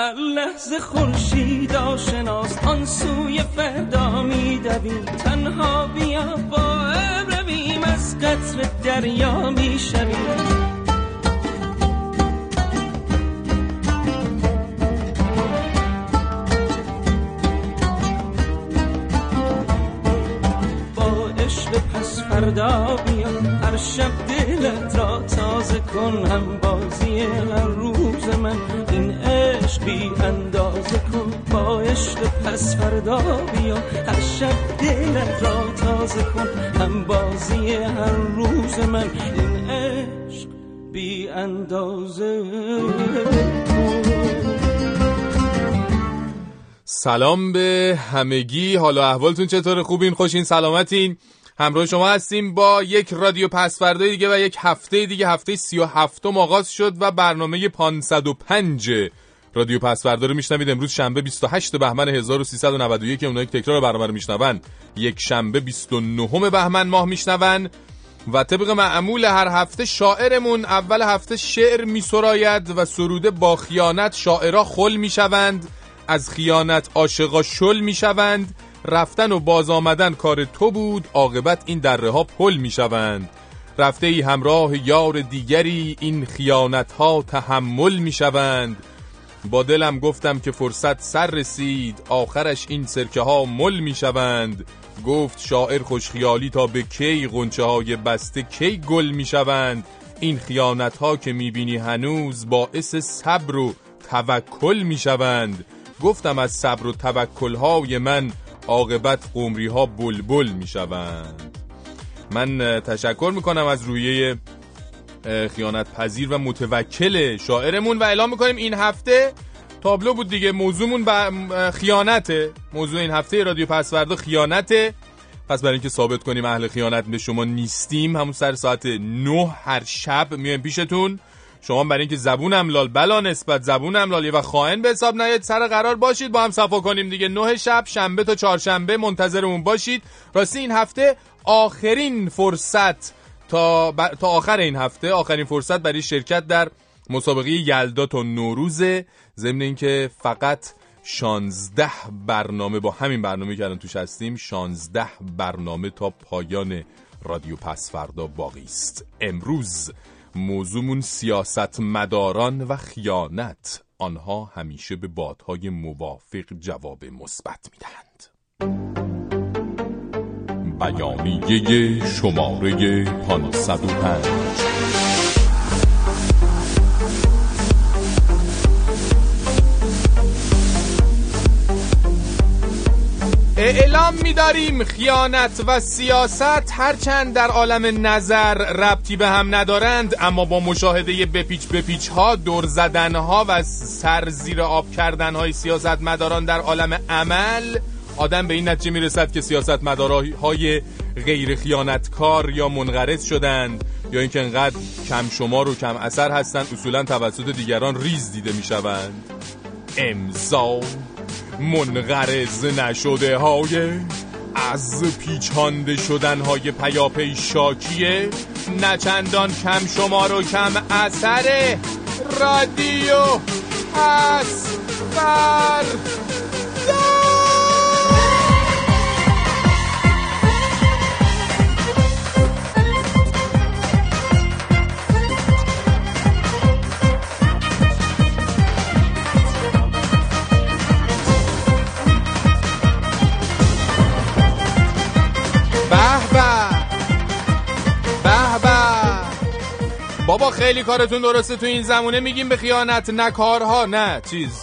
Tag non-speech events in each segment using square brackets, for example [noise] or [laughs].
هر لحظه خورشید آشناس آن سوی فردا میدویم تنها بیا با رویم از قطر دریا می‌شویم فردا هر شب دلت را تازه کن هم بازی هر روز من. این عشق بی اندازه کن با عشق پس فردا بیا هر شب دلت را تازه کن هم بازی هر روز من. این عشق بی اندازه سلام به همگی. حالا احوالتون چطور خوبین؟ خوشین؟ سلامتین؟ همراه شما هستیم با یک رادیو پسفرده دیگه و یک هفته دیگه هفته سی و هفتم آغاز شد و برنامه 505 رادیو پسفرده رو میشنوید. امروز شنبه 28 بهمن 1391 اونایی که تکرار برنامه رو میشنون یک شنبه 29 بهمن ماه میشنون. و طبق معمول هر هفته شاعرمون اول هفته شعر میسراید و سروده با خیانت شاعرا خل می‌شوند. از خیانت عاشقا شل می‌شوند. رفتن و باز آمدن کار تو بود عاقبت این دره ها پل می شوند. رفته ای همراه یار دیگری این خیانت ها تحمل می شوند. با دلم گفتم که فرصت سر رسید آخرش این سرکه ها مل می شوند. گفت شاعر خوشخیالی تا به کی غنچه های بسته کی گل می شوند. این خیانت ها که می بینی هنوز باعث صبر و توکل می شوند. گفتم از صبر و توکل های من عاقبت قمری ها بلبل می شوند من تشکر می‌کنم از رویه خیانت پذیر و متوکل شاعرمون و اعلام می‌کنیم این هفته تابلو بود دیگه. موضوعمون با خیانته. موضوع این هفته رادیو پسوردا خیانته. پس برای اینکه ثابت کنیم اهل خیانت به شما نیستیم همون سر ساعت 9 هر شب میایم پیشتون. شما برای اینکه زبونم لال بلا نسبت زبونم لال و خائن به حساب نیاد سر قرار باشید با هم صفا کنیم دیگه. نه شب شنبه تا چهارشنبه منتظرمون باشید. راستی این هفته آخرین فرصت تا, تا آخر این هفته آخرین فرصت برای شرکت در مسابقه یلدا تا نوروز. ضمن اینکه فقط 16 برنامه با همین برنامه که الان توش هستیم 16 برنامه تا پایان رادیو پس فردا باقی است. امروز موضوعمون سیاست مداران و خیانت. آنها همیشه به بادهای موافق جواب مثبت می‌دهند. بیانیه شماره 505 اعلام می‌داریم خیانت و سیاست هرچند در عالم نظر ربطی به هم ندارند اما با مشاهده بپیچ بپیچ ها دور زدن ها و سر زیر آب کردن های سیاست مداران در عالم عمل آدم به این نتیجه می‌رسد که سیاست های غیر خیانتکار یا منقرض شدند یا اینکه انقدر کم شمار و کم اثر هستند اصولا توسط دیگران ریز دیده می‌شوند. امضا منقرض نشده های از پیچانده شدن های پیاپی شاکیه نچندان کم شما رو کم اثر رادیو پس بابا خیلی کارتون درسته تو این زمونه. میگیم به خیانت نکارها نه چیز.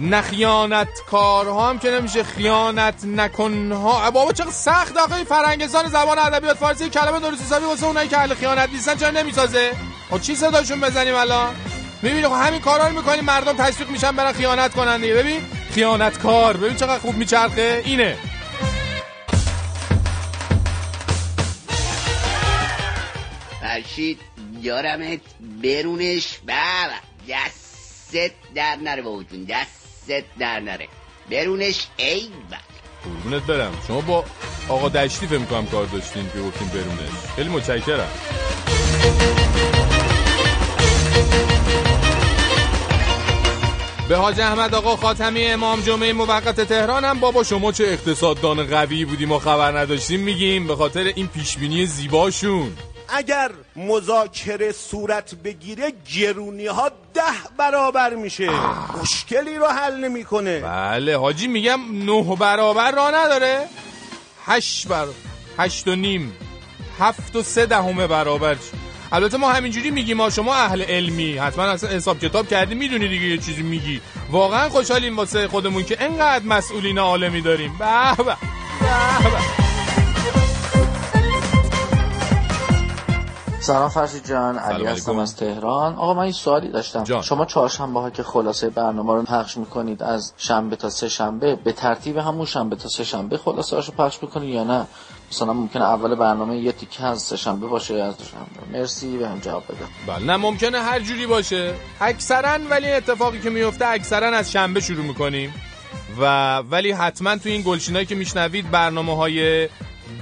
نخیانت کارها هم که نمیشه. خیانت نکنها. بابا چقدر سخت آقای فرنگستان زبان ادبیات فارسی کلمه درست حسابی واسه اونایی که اهل خیانت نیستن چرا نمی‌سازه؟ خب چی صداشون بزنیم الان؟ می‌بینی خب همین کارا رو می‌کنیم مردم تشویق میشن برن خیانت کنن دیگه. ببین خیانتکار. ببین چقدر خوب میچرخه. اینه. فرشید یارمت برونش. بابا دستت در نره با جون. دستت در نره. برونش ای قربونت برم. شما با آقا دشتی فهم کنم کار داشتین که گفتین برونش. خیلی متشکرم. به حاج احمد آقا خاتمی امام جمعه موقت تهران هم. بابا شما چه اقتصاددان قوی بودیم ما خبر نداشتیم میگیم. به خاطر این پیشبینی زیباشون. اگر مذاکره صورت بگیره گرونی ها ده برابر میشه. مشکلی رو حل نمی‌کنه. بله حاجی میگم نه برابر را نداره. هشت بر هشت و نیم هفت و سه دهم برابر البته ما همینجوری میگیم ما شما اهل علمی حتما اصلا حساب کتاب کردی می‌دونی دیگه یه چیزی میگی. واقعا خوشحالیم واسه خودمون که انقدر مسئولین عالمی داریم. به به. سلام فرشی جان علی هستم از تهران. آقا من این سوالی داشتم. جان. شما چهارشنبه ها که خلاصه برنامه رو پخش می‌کنید از شنبه تا سه شنبه به ترتیب همون شنبه تا سه شنبه خلاصه رو پخش می‌کنید یا نه؟ مثلا ممکنه اول برنامه یه تیکه از سه شنبه باشه از شنبه. مرسی به هم جواب بده. بله نه ممکنه هر جوری باشه. اکثرا ولی اتفاقی که میفته اکثرا از شنبه شروع می‌کنیم. و ولی حتما تو این گلچینایی که میشنوید برنامه های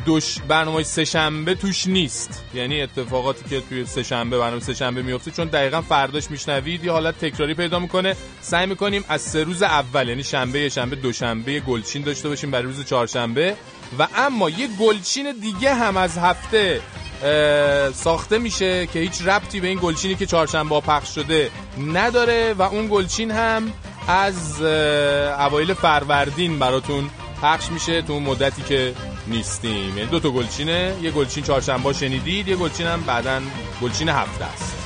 دوش برنامه سه شنبه توش نیست. یعنی اتفاقاتی که توی سه شنبه برنامه سه شنبه میفته چون دقیقا فرداش میشنوید یه حالت تکراری پیدا می‌کنه. سعی می‌کنیم از سه روز اول یعنی شنبه شنبه دوشنبه گلچین داشته باشیم برای روز چهارشنبه. و اما یه گلچین دیگه هم از هفته ساخته میشه که هیچ ربطی به این گلچینی که چهارشنبه پخش شده نداره. و اون گلچین هم از اوایل فروردین براتون پخش میشه تو مدتی که نیستیم. یعنی دو تا گلچینه یه گلچین چهارشنبه شنیدید یه گلچین هم بعدا گلچین هفته است.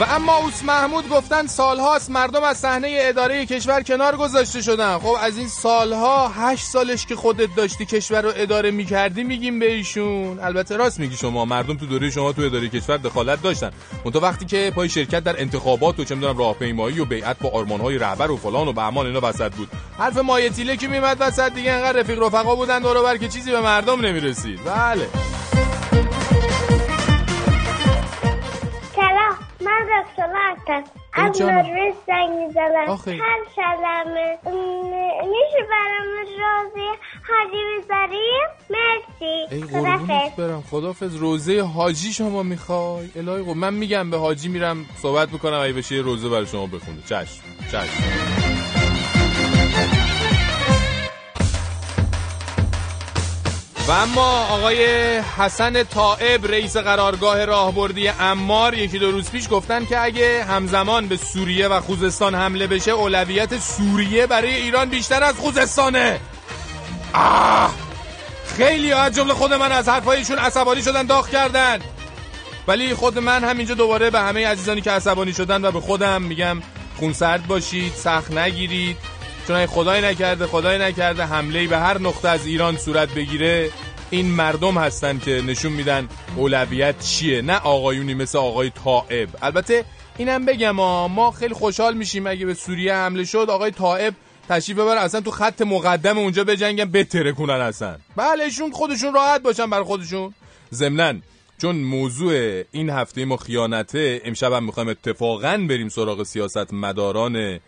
و اما اوس محمود گفتن سالهاست مردم از صحنه اداره کشور کنار گذاشته شدن. خب از این سالها هشت سالش که خودت داشتی کشور رو اداره می‌کردی میگیم به ایشون. البته راست میگی شما مردم تو دوره شما تو اداره کشور دخالت داشتن. اون وقتی که پای شرکت در انتخابات و چه می‌دونم راهپیمایی و بیعت با آرمانهای رهبر و فلان و بهمان اینا وسط بود. حرف مایتیله که میمد وسط دیگه انقدر رفیق رفقا بودن دور که چیزی به مردم نمی‌رسید. بله. من هستم. از مدرس زنگ می‌زنم. هر شلمه. میشه برام روزه حاجی بذاریم مرسی. خدافز برم. خدافز روزه حاجی شما می‌خوای؟ الهی خب من میگم به حاجی میرم صحبت می‌کنم. اگه بشه یه روزه برای شما بخونه چشم. چشم. و اما آقای حسن طائب رئیس قرارگاه راهبردی امار یکی دو روز پیش گفتن که اگه همزمان به سوریه و خوزستان حمله بشه اولویت سوریه برای ایران بیشتر از خوزستانه. آه! خیلی از جمله خود من از حرفایشون عصبانی شدن داغ کردن. ولی خود من همینجا دوباره به همه عزیزانی که عصبانی شدن و به خودم میگم خونسرد باشید سخت نگیرید. چون اگه خدای نکرده خدای نکرده حمله به هر نقطه از ایران صورت بگیره این مردم هستن که نشون میدن اولویت چیه نه آقایونی مثل آقای طائب. البته اینم بگم ما خیلی خوشحال میشیم اگه به سوریه حمله شد آقای طائب تشریف ببر اصلا تو خط مقدم اونجا بجنگن بتره کنن اصلا بلهشون خودشون راحت باشن برای خودشون. ضمناً چون موضوع این هفته ما خیانته امشب هم می‌خوایم اتفاقا بریم سراغ سیاست مداران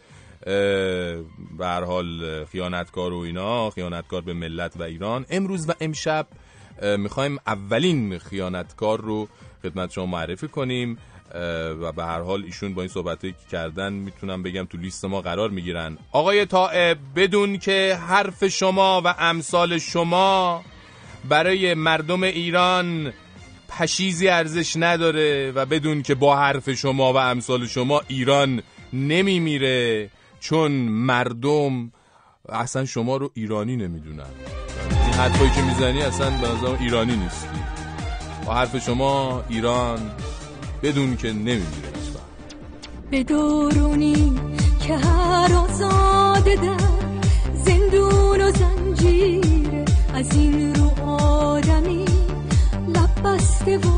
به حال خیانتکار و اینا خیانتکار به ملت و ایران. امروز و امشب می‌خوایم اولین خیانتکار رو خدمت شما معرفی کنیم. و به هر حال ایشون با این صحبتی که کردن می‌تونم بگم تو لیست ما قرار می‌گیرن. آقای طائب بدون که حرف شما و امثال شما برای مردم ایران پشیزی ارزش نداره و بدون که با حرف شما و امثال شما ایران نمیمیره. چون مردم اصلا شما رو ایرانی نمی‌دونن. این حرفایی که می‌زنی اصلا به ایرانی نیستی. با حرف شما ایران بدون که نمیمیره به دورونی که هر آزاده در زندون و زنجیره از این رو آدمی لب بسته و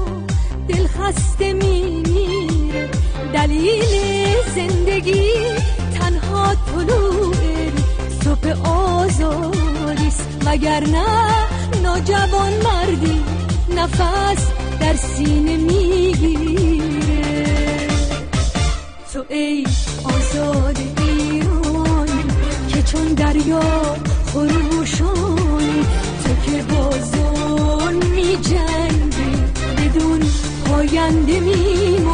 دل خسته میمیره. دلیل زندگی تنها طلوع صبح آزادیست وگرنه ناجوان مردی نفس در سینه می‌گیره؟ تو ای آزاد ایران که چون دریا خروشانی تو که بازون می جنگی بدون پاینده میمانی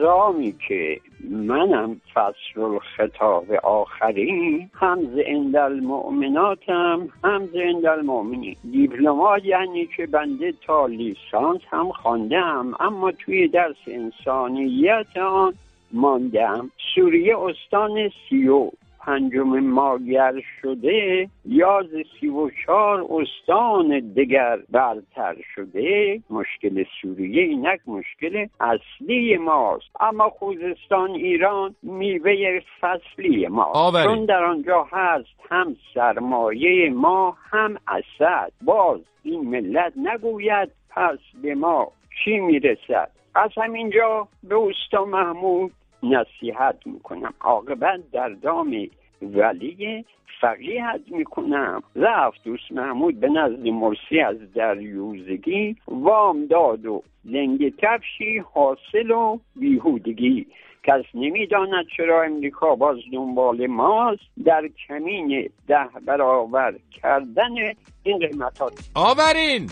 نظامی که منم فصل الخطاب آخرین هم زند المؤمناتم هم زند المؤمنین. دیپلمات یعنی که بنده تا لیسانس هم خواندم اما توی درس انسانیت آن ماندم. سوریه استان سیو پنجم ماگر شده یا سی و چهار استان دگر برتر شده. مشکل سوریه اینک مشکل اصلی ماست. اما خوزستان ایران میوه فصلی ما چون در آنجا هست هم سرمایه ما هم اسد. باز این ملت نگوید پس به ما چی می‌رسد؟ از همینجا به اوستا محمود نصیحت می‌کنم. عاقبت در دام ولی فقیهت می‌کنم. رفت دوست محمود به نزد مرسی از دریوزگی وام داد و لنگ تفشی حاصل و بیهودگی. کس نمی‌داند چرا امریکا باز دنبال ماست. در کمین ده برابر کردن این قیمتات آورین!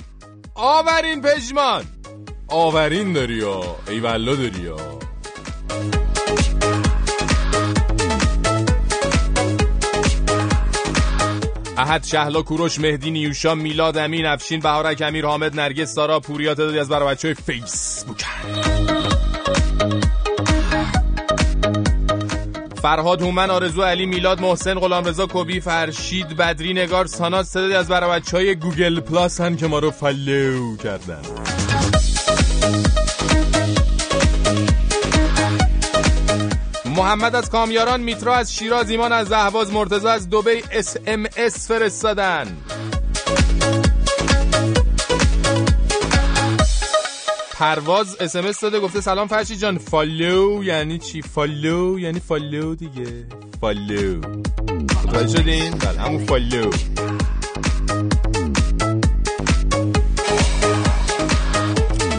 آورین پژمان! آورین داری یا؟ ایوالا داری یا؟ احد شهلا کوروش مهدی نیوشا میلاد امین افشین بهارک امیر حامد نرگس سارا پوریا تعدادی از برای بچه فیسبوک. فرهاد هومن آرزو علی میلاد محسن غلامرضا کوبی فرشید بدری نگار ساناز تعدادی از برای بچه های گوگل پلاس هم که ما رو follow کردن. محمد از کامیاران میترا از شیراز ایمان از اهواز مرتضی از دبی اس ام اس فرستادن. پرواز اس ام اس داده گفته سلام فرشی جان. follow یعنی چی؟ follow یعنی follow دیگه. follow. متوجه شدین؟ بله همون follow.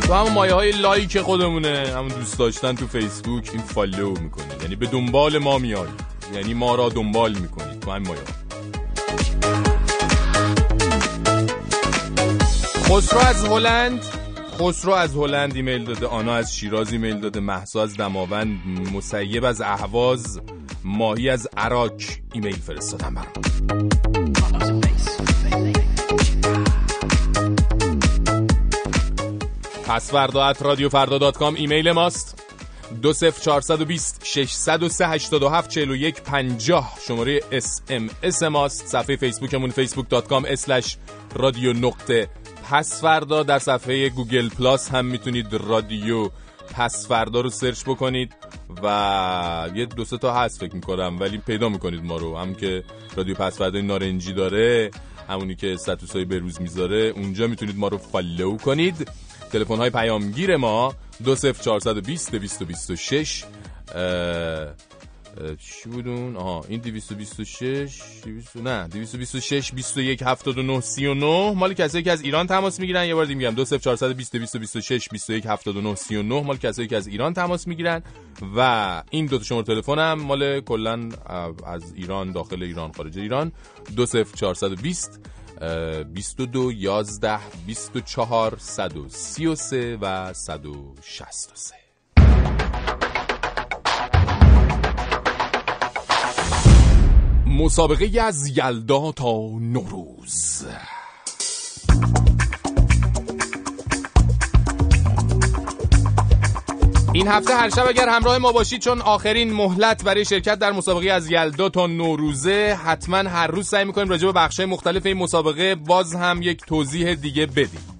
تو همون مایه های like خودمونه. همون دوست داشتن تو فیسبوک این follow می‌کنید یعنی به دنبال ما میایید یعنی ما را دنبال می‌کنید. تو مایه. خسرو از هلند. خسرو از هلند ایمیل داده. آنا از شیراز ایمیل داده. مهسا از دماوند. مسیب از اهواز. ماهی از عراق ایمیل فرستادم برام. پس فردا at رادیو فردا dot com ایمیل ماست. دو سف چارصد و بیست ششصد و سه هشتاد و هفت چهل و یک پنجاه. شماره اس ام اس ماست. صفحه فیسبوکمون com slash رادیو نقطه پس فردا. در صفحه گوگل پلاس هم می‌تونید رادیو پس فردا رو search بکنید و یه دو سه تا هست فکر می‌کنم ولی پیدا می‌کنید ما رو. هم که رادیو پس فردا نارنجی داره همونی که status های بروز می‌ذاره اونجا می‌تونید ما رو follow کنید. تلفن های پیامگیر ما 20420 226 چی بودون؟ آها این 226 200 نه 226 21 79 39 مال کسایی که از ایران تماس می‌گیرن یه بار دیگه میگم. 20420 226 21 79 39 مال کسایی که از ایران تماس می‌گیرن. و این دو تا شماره تلفن هم مال کلا از ایران داخل ایران خارج ایران. 20420 22 11 24 133 و 163 مسابقه از یلدا تا نوروز. این هفته هر شب اگر همراه ما باشید چون آخرین مهلت برای شرکت در مسابقه از یلدا تا نوروزه حتما هر روز سعی می‌کنیم راجع به بخشای مختلف این مسابقه باز هم یک توضیح دیگه بدیم.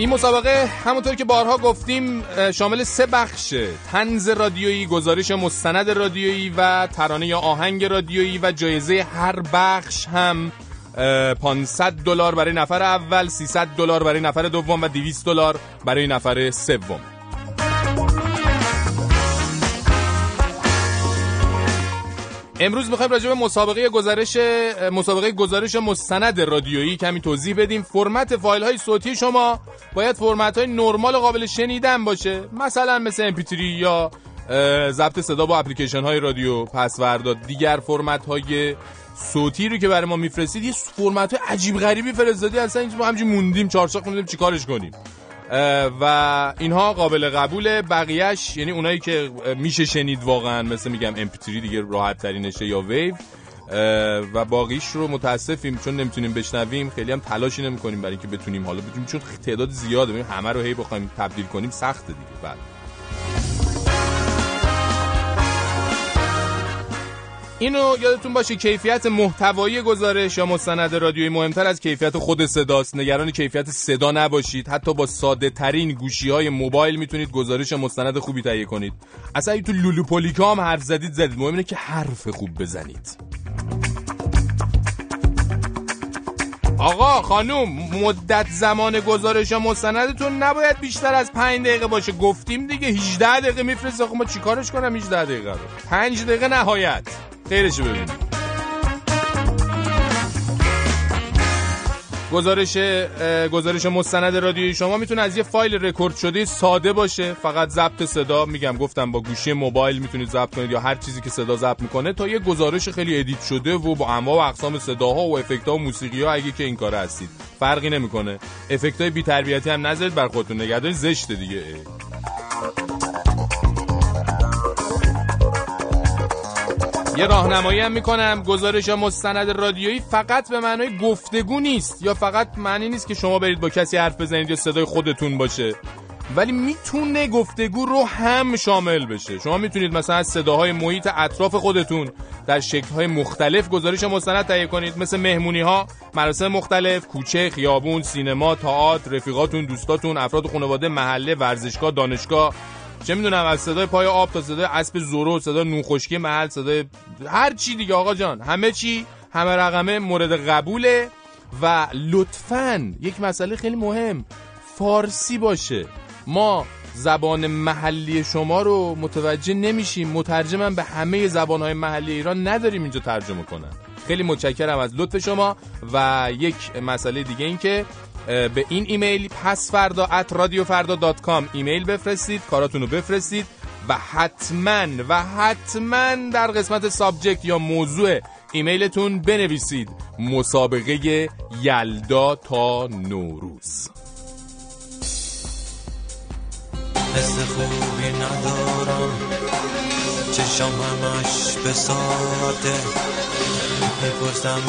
این مسابقه همونطور که بارها گفتیم شامل سه بخشه تنز رادیویی گزارش مستند رادیویی و ترانه یا آهنگ رادیویی و جایزه هر بخش هم 500 دلار برای نفر اول 300 دلار برای نفر دوم و 200 دلار برای نفر سوم. امروز می‌خوایم راجع به مسابقه گزارش مسابقه گزارش مستند رادیویی کمی توضیح بدیم. فرمت فایل های صوتی شما باید فرمت های نرمال قابل شنیدن باشه. مثلا مثل MP3 یا ضبط صدا با اپلیکیشن های رادیو پسورد دیگر فرمت های صوتی رو که برای ما میفرستید یه فرمت های عجیب غریبی فرستادی. اصلا ما همینجوری موندیم چارچاق موندیم چیکارش کنیم؟ و اینها قابل قبول بقیهش یعنی اونایی که میشه شنید واقعا مثل میگم MP3 دیگه راحت ترینشه یا ویو و باقیش رو متاسفیم چون نمی‌تونیم بشنویم. خیلی هم تلاشی نمی‌کنیم برای اینکه بتونیم حالا بتونیم چون تعداد زیاده همه رو هی بخوایم تبدیل کنیم سخته دیگه. بعد اینو یادتون باشه کیفیت محتوایی گزارش یا مستند رادیویی مهمتر از کیفیت خود صداست. نگران کیفیت صدا نباشید. حتی با ساده ترین گوشی های موبایل می‌تونید گزارش مستند خوبی تهیه کنید. اصلا تو لولوپولیکا هم حرف زدید زدید. مهم اینه که حرف خوب بزنید. آقا خانوم مدت زمان گزارش مستندتون نباید بیشتر از 5 دقیقه باشه. گفتیم دیگه 18 دقیقه میفرسته. خب ما چیکارش کنم 18 دقیقه رو؟ 5 دقیقه نهایت. خیرشو ببینیم. گزارش گزارش مستند رادیویی شما می‌تونه از یه فایل رکورد شده ساده باشه. فقط ضبط صدا میگم گفتم با گوشی موبایل می‌تونید ضبط کنید یا هر چیزی که صدا ضبط می‌کنه تا یه گزارش خیلی edit شده و با انواع و اقسام صداها و effect ‌ها و موسیقی ها اگه که این کار هستید. فرقی نمی‌کنه. effect ‌های بی تربیتی هم نذارید بر خودتون نگهداری زشته دیگه. یه راهنمایی هم می‌کنم. گزارش مستند رادیویی فقط به معنای گفتگو نیست یا فقط معنی نیست که شما برید با کسی حرف بزنید یا صدای خودتون باشه. ولی می‌تونه گفتگو رو هم شامل بشه. شما می‌تونید مثلا از صداهای محیط اطراف خودتون در شکلهای مختلف گزارش مستند تهیه کنید. مثل مهمونی ها مراسم مختلف کوچه خیابون سینما تئاتر رفیقاتون دوستاتون افراد خانواده محله ورزشگاه دانشگاه. چه می‌دونم از صدای پای آب تا صدای اسب زورو صدای نوخشکی محل صدای هر چی دیگه. آقا جان همه چی همه رقمه مورد قبوله و لطفا یک مسئله خیلی مهم فارسی باشه. ما زبان محلی شما رو متوجه نمیشیم. مترجمم به همه زبانهای محلی ایران نداریم اینجا ترجمه کنن خیلی متشکرم از لطف شما و یک مسئله دیگه این که به این ایمیل پس فردا at رادیو فردا dot com ایمیل بفرستید کاراتون رو بفرستید و حتما و حتما در قسمت subject یا موضوع ایمیلتون بنویسید. مسابقه یلدا تا نوروز. حس خوبی ندارم. چشم همش به ساعته. می‌پرسم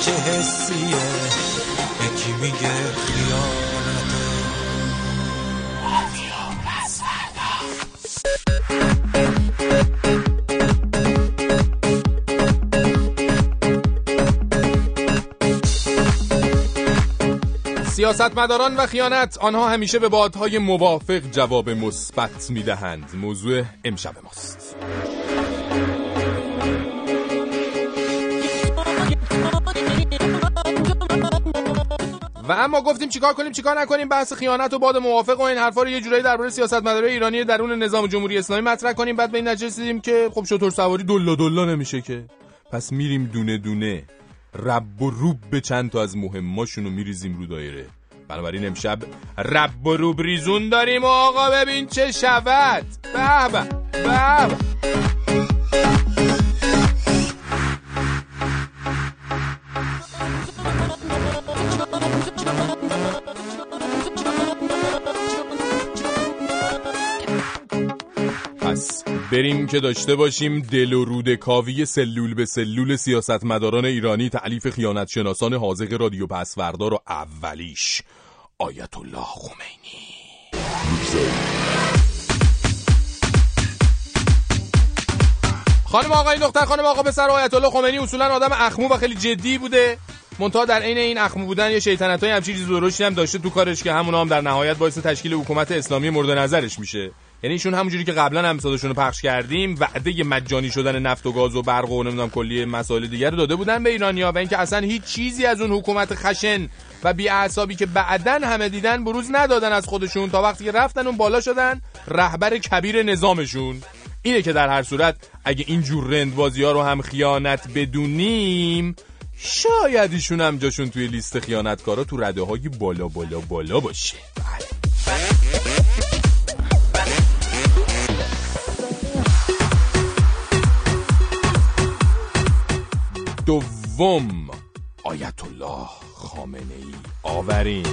چه حسیه؟ یکی میگه خیانته سیاستمداران و خیانت آنها همیشه به بادهای موافق جواب مثبت می‌دهند. موضوع امشب ماست. و اما گفتیم چیکار کنیم چیکار نکنیم؟ بحث خیانت و باد موافق و این حرفا رو یه جورایی درباره سیاستمدارای ایرانی درون نظام جمهوری اسلامی مطرح کنیم. بعد به این نتیجه رسیدیم که خب شطور سواری دلا دلا نمیشه که. پس میریم دونه دونه رب و روب به چند تا از مهماشونو میریزیم رو دایره. بنابراین امشب رب و روب ریزون داریم و آقا ببین چه شود. به به. بریم که داشته باشیم دل و رودکاوی سلول به سلول سیاستمداران ایرانی تعلیف خیانت شناسان حاضق رادیو پسوردار و اولیش. آیت الله خمینی. خانم آقای دختر خانم آقا پسر آیت الله خمینی اصولا آدم اخمو و خیلی جدی بوده. منتها در عین این اخم بودن یه شیطنت های همچین چیز درشتی هم داشته تو کارش که همون هم در نهایت باعث تشکیل حکومت اسلامی مورد نظرش میشه. یعنی ایشون همونجوری که قبلا هم صداشون رو پخش کردیم وعده مجانی شدن نفت و گاز و برق و نمی‌دونم کلی مسائل دیگر رو داده بودن به ایرانیا و اینکه اصلا هیچ چیزی از اون حکومت خشن و بی اعصابی که بعدا همه دیدن بروز ندادن از خودشون تا وقتی که رفتن اون بالا شدن رهبر کبیر نظامشون. اینه که در هر صورت اگه این جور رندبازی ها رو هم خیانت بدونیم شاید ایشون هم جاشون توی لیست خیانتکارا تو رده های بالا بالا بالا باشه. دوم آیت الله خامنه ای آورین.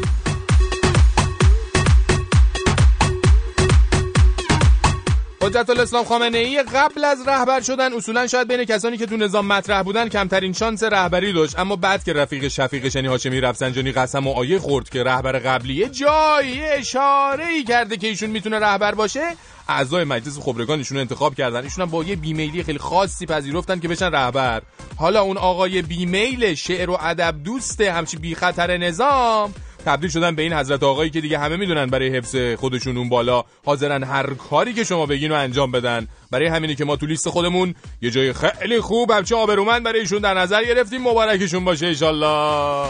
حجت الاسلام خامنه ای قبل از رهبر شدن اصولا شاید بین کسانی که تو نظام مطرح بودن کمترین شانس رهبری داشت. اما بعد که رفیق شفیق یعنی هاشمی رفسنجانی قسم و آیه خورد که رهبر قبلی جایی اشاره ای کرده که ایشون می‌تونه رهبر باشه اعضای مجلس خبرگان ایشون انتخاب کردن. ایشون با یه بیمیلی خیلی خاصی پذیرفتن که بشن رهبر. حالا اون آقای بیمیل شعر و ادب دوست همچی بی خطر نظام تبدیل شدن به این حضرت آقایی که دیگه همه می‌دونن برای حفظ خودشون اون بالا حاضرن هر کاری که شما بگین رو انجام بدن. برای همینی که ما تو لیست خودمون یه جای خیلی خوب همچه آبرومند برای ایشون در نظر گرفتیم. مبارکشون باشه ایشالله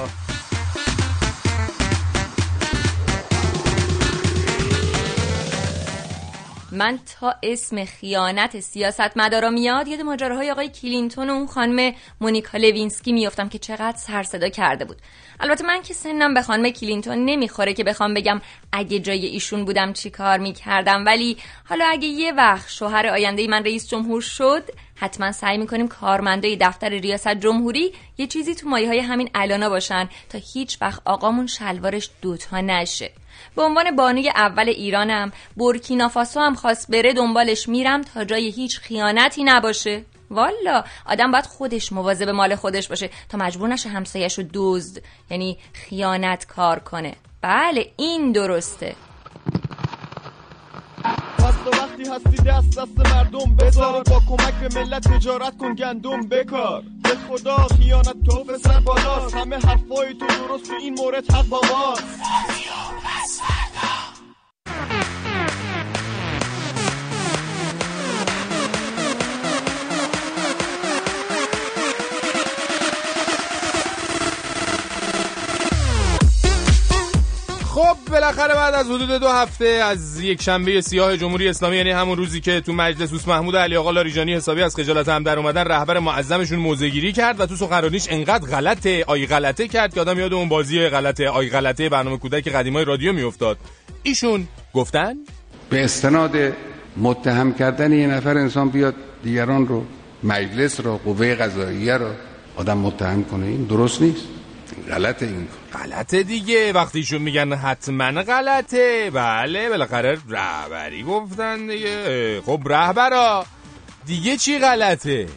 من تا اسم خیانت سیاست مدارا میاد یاد ماجراهای آقای کلینتون و اون خانم مونیکا لوینسکی میافتم که چقدر سر صدا کرده بود. البته من که سنم به خانم کلینتون نمی‌خوره که بخوام بگم اگه جای ایشون بودم چی کار می‌کردم. ولی حالا اگه یه وقت شوهر آینده من رئیس جمهور شد حتما سعی می‌کنیم کارمندای دفتر ریاست جمهوری یه چیزی تو مایه های همین الانا باشن تا هیچ وقت آقامون شلوارش دوتا نشه. به عنوان بانوی اول ایرانم. بورکینافاسو هم خواست بره دنبالش میرم تا جای هیچ خیانتی نباشه. والا آدم باید خودش مواظب مال خودش باشه تا مجبور نشه همسایش رو دزد یعنی خیانت کار کنه. بله این درسته. وقتی هستی دست دست مردم بذار با کمک به ملت تجارت کن گندم بکار. به خدا خیانت تو سر بالاست. همه حرفای تو درست تو این مورد حق با بالاخره بعد از حدود دو هفته از یک شنبه سیاه جمهوری اسلامی یعنی همون روزی که تو مجلس دوست محمود علی آقا لاریجانی حسابی از خجالت هم در اومدن رهبر معظمشون موزگیری کرد و تو سخنرانیش انقدر غلطه آی غلطه کرد که آدم یاد اون بازی غلطه آی غلطه برنامه کودک قدیمای رادیو میافتاد. ایشون گفتن به استناد متهم کردن یه نفر انسان بیاد دیگران رو مجلس رو قوه قضاییه رو آدم متهم کنه. این درست نیست. غلطه این غلطه دیگه. وقتیشون میگن حتما غلطه بله بالاخره رهبری گفتن دیگه. خب رهبرا دیگه چی غلطه؟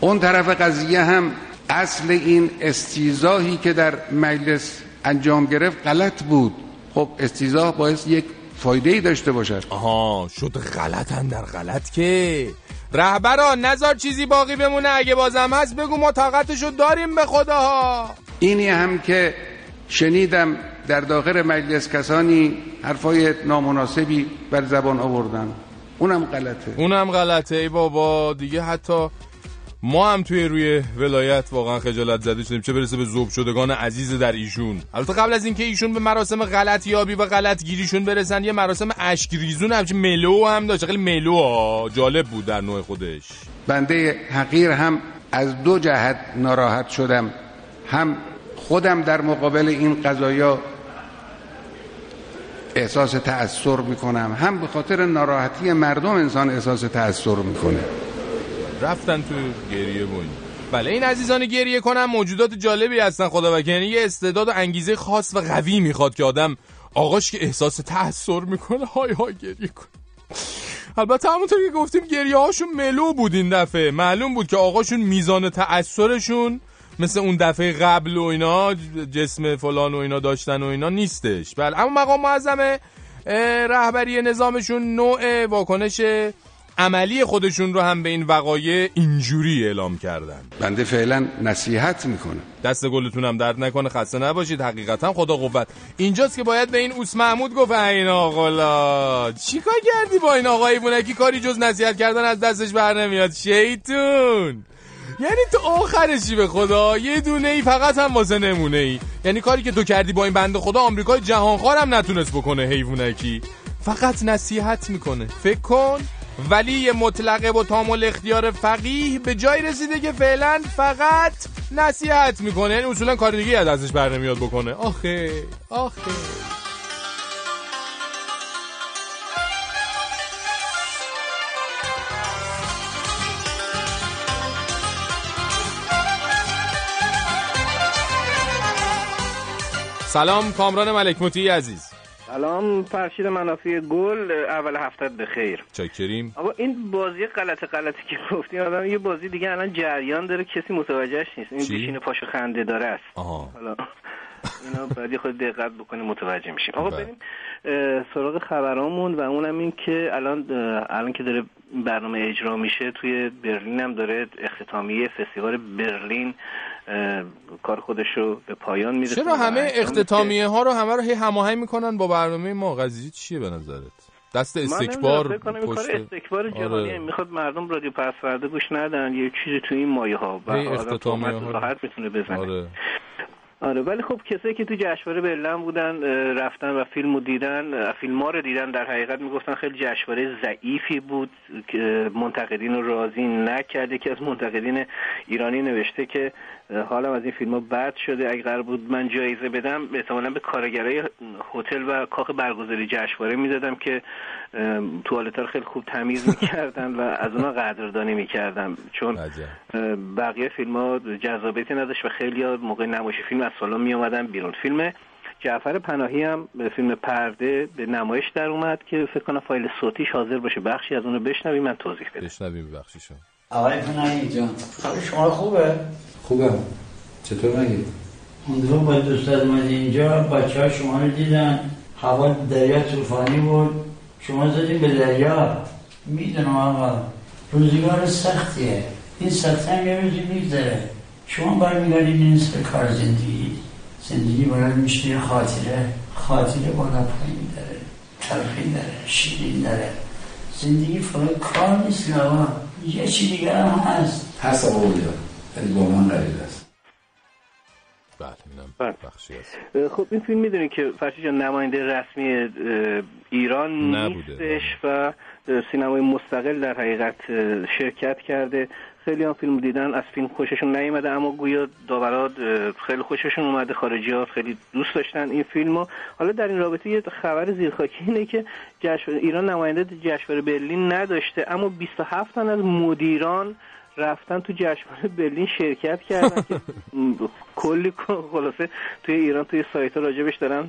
اون طرف قضیه هم اصل این استیزاهی که در مجلس انجام گرفت غلط بود. خب استیزاه باعث یک فایده ای داشته باشد. آها شد غلطن در غلط که. رهبرا نزار چیزی باقی بمونه. اگه بازم هست بگو ما طاقتشو داریم به خداها. اینی هم که شنیدم در داخل مجلس کسانی حرفای نامناسبی بر زبان آوردن. اونم غلطه. اونم غلطه ای بابا. دیگه حتی ما هم توی روی ولایت واقعا خجالت زده شدیم. چه برسه به ذوب شدگان عزیز در ایشون. البته قبل از اینکه ایشون به مراسم غلط یابی و غلط گیریشون برسن یه مراسم اشک ریزون همچین ملو هم داشت. خیلی ملو ها. جالب بود در نوع خودش. بنده حقیر هم از دو جهت ناراحت شدم. هم خودم در مقابل این قضایا احساس تأثیر می‌کنم. هم به خاطر ناراحتی مردم انسان احساس تأثیر می‌کنه. رفتن تو گریه بونی بله این عزیزان گریه کنم موجودات جالبی هستن خدا یعنی یه استعداد و انگیزه خاص و قوی می‌خواد که آدم آقاش که احساس تأثیر می‌کنه های های گریه کنه. البته همونطور که گفتیم گریه هاشون ملو بود این دفعه. معلوم بود که آقاشون میزان تأثیرشون مثل اون دفعه قبل و اینا جسم فلان و اینا داشتن و اینا نیستش. بله اما مقام معظم رهبری نظامشون نوع واکنش عملی خودشون رو هم به این وقایع اینجوری اعلام کردن. بنده فعلا نصیحت می‌کنم. دست گلتون هم درد نکنه خسته نباشید حقیقتا خدا قوت. اینجاست که باید به این اوس محمود گفت این آقا چیکار کردی با این آقای بونکی؟ کاری جز نصیحت کردن از دستش بر نمیاد. شیطون! یعنی تو آخرشی به خدا یه دونه ای فقط هم واسه نمونه ای. یعنی کاری که تو کردی با این بنده خدا آمریکای جهانخوار هم نتونست بکنه حیوانکی. فقط نصیحت می‌کنه. فکر کن ولی مطلقه با تامل اختیار فقیه به جای رسیده که فعلا فقط نصیحت می‌کنه. یعنی اصولا کار دیگه از ازش بر نمیاد بکنه. آخه آخه. سلام کامران ملک مطیعی عزیز. سلام فرشید منافی گل اول هفته بخیر چاکریم آقا این بازی غلط غلطی که گفتین آدم یه بازی دیگه الان جریان داره کسی متوجهش نیست. این بیشین پاشو خنده داره است. آها. حالا اینا بعد خود دقت بکنیم متوجه میشیم. آقا بله. بریم سراغ خبرامون و اونم این که الان الان که داره برنامه اجرا میشه توی برلین هم داره اختتامیه فستیوال برلین کار خودش رو به پایان میرسونه چرا همه. اختتامیه ها رو همه رو هی هماهنگ می‌کنن با برنامه ما قضیه چیه به نظرت دست استکبار پشت استکبار جهانی آره. می‌خواد مردم رادیو پسورده گوش ندن یه چیزی تو این مایه ها و آدم. راحت می‌تونه بزنه آره آره ولی خب کسایی که تو جشنواره برلن بودن رفتن و فیلمو دیدن فیلم ها رو دیدن در حقیقت می‌گفتن خیلی جشنواره ضعیفی بود که منتقدین رو راضی نکرده که از منتقدین ایرانی نوشته که حالم از این فیلم ها بد شده. اگه قرار بود من جایزه بدم احتمالا به کارگرای هتل و کاخ برگزاری جشنواره می‌دادم که توالت رو خیلی خوب تمیز [laughs] می‌کردن و از اونا قدردانی می‌کردم. چون بقیه فیلم ها جذابیتی نداشت و خیلی ها موقع نمایش فیلم از سالن می اومدن بیرون. فیلم جعفر پناهی هم به فیلم پرده به نمایش در اومد که فکر کنم فایل صوتیش حاضر باشه. بخشی از اونو بشنویم من توضیح بدم. بشنویم ببخشیشون آقای پناهی جان. حال شما خوبه؟ خوبم. چطور نگید؟ اون با دوستات اومدی اینجا بچه ها شما رو دیدن. هوا دریا طوفانی بود. شما زدیم به دریا. می‌دونم آقا. روزگار سختیه. این سخت هم یه روزی میگذره. شما برمیگردید این سر کار زندگی. زندگی باید میشه خاطره. خاطره بالا پایین داره. تلخی داره. شیرین داره. زندگی فقط کار نیست آقا. یه چی دیگه هم هست. هست آقا ولی با من قریب است. بله بله. خب این فیلم می‌دونی که فرشی جان نماینده رسمی ایران نبوده. نیستش و سینمای مستقل در حقیقت شرکت کرده. خیلی هم فیلم دیدن از فیلم خوششون نیومده اما گویا داورات خیلی خوششون اومده خارجی ها خیلی دوست داشتن این فیلمو. حالا در این رابطه یه خبر زیرخاکی اینه که ایران نماینده جشنواره برلین نداشته اما 27 تن از مدیران رفتن تو جشنواره برلین شرکت کردن که [laughs] کلی خلاصه توی ایران توی سایت راجبش دارن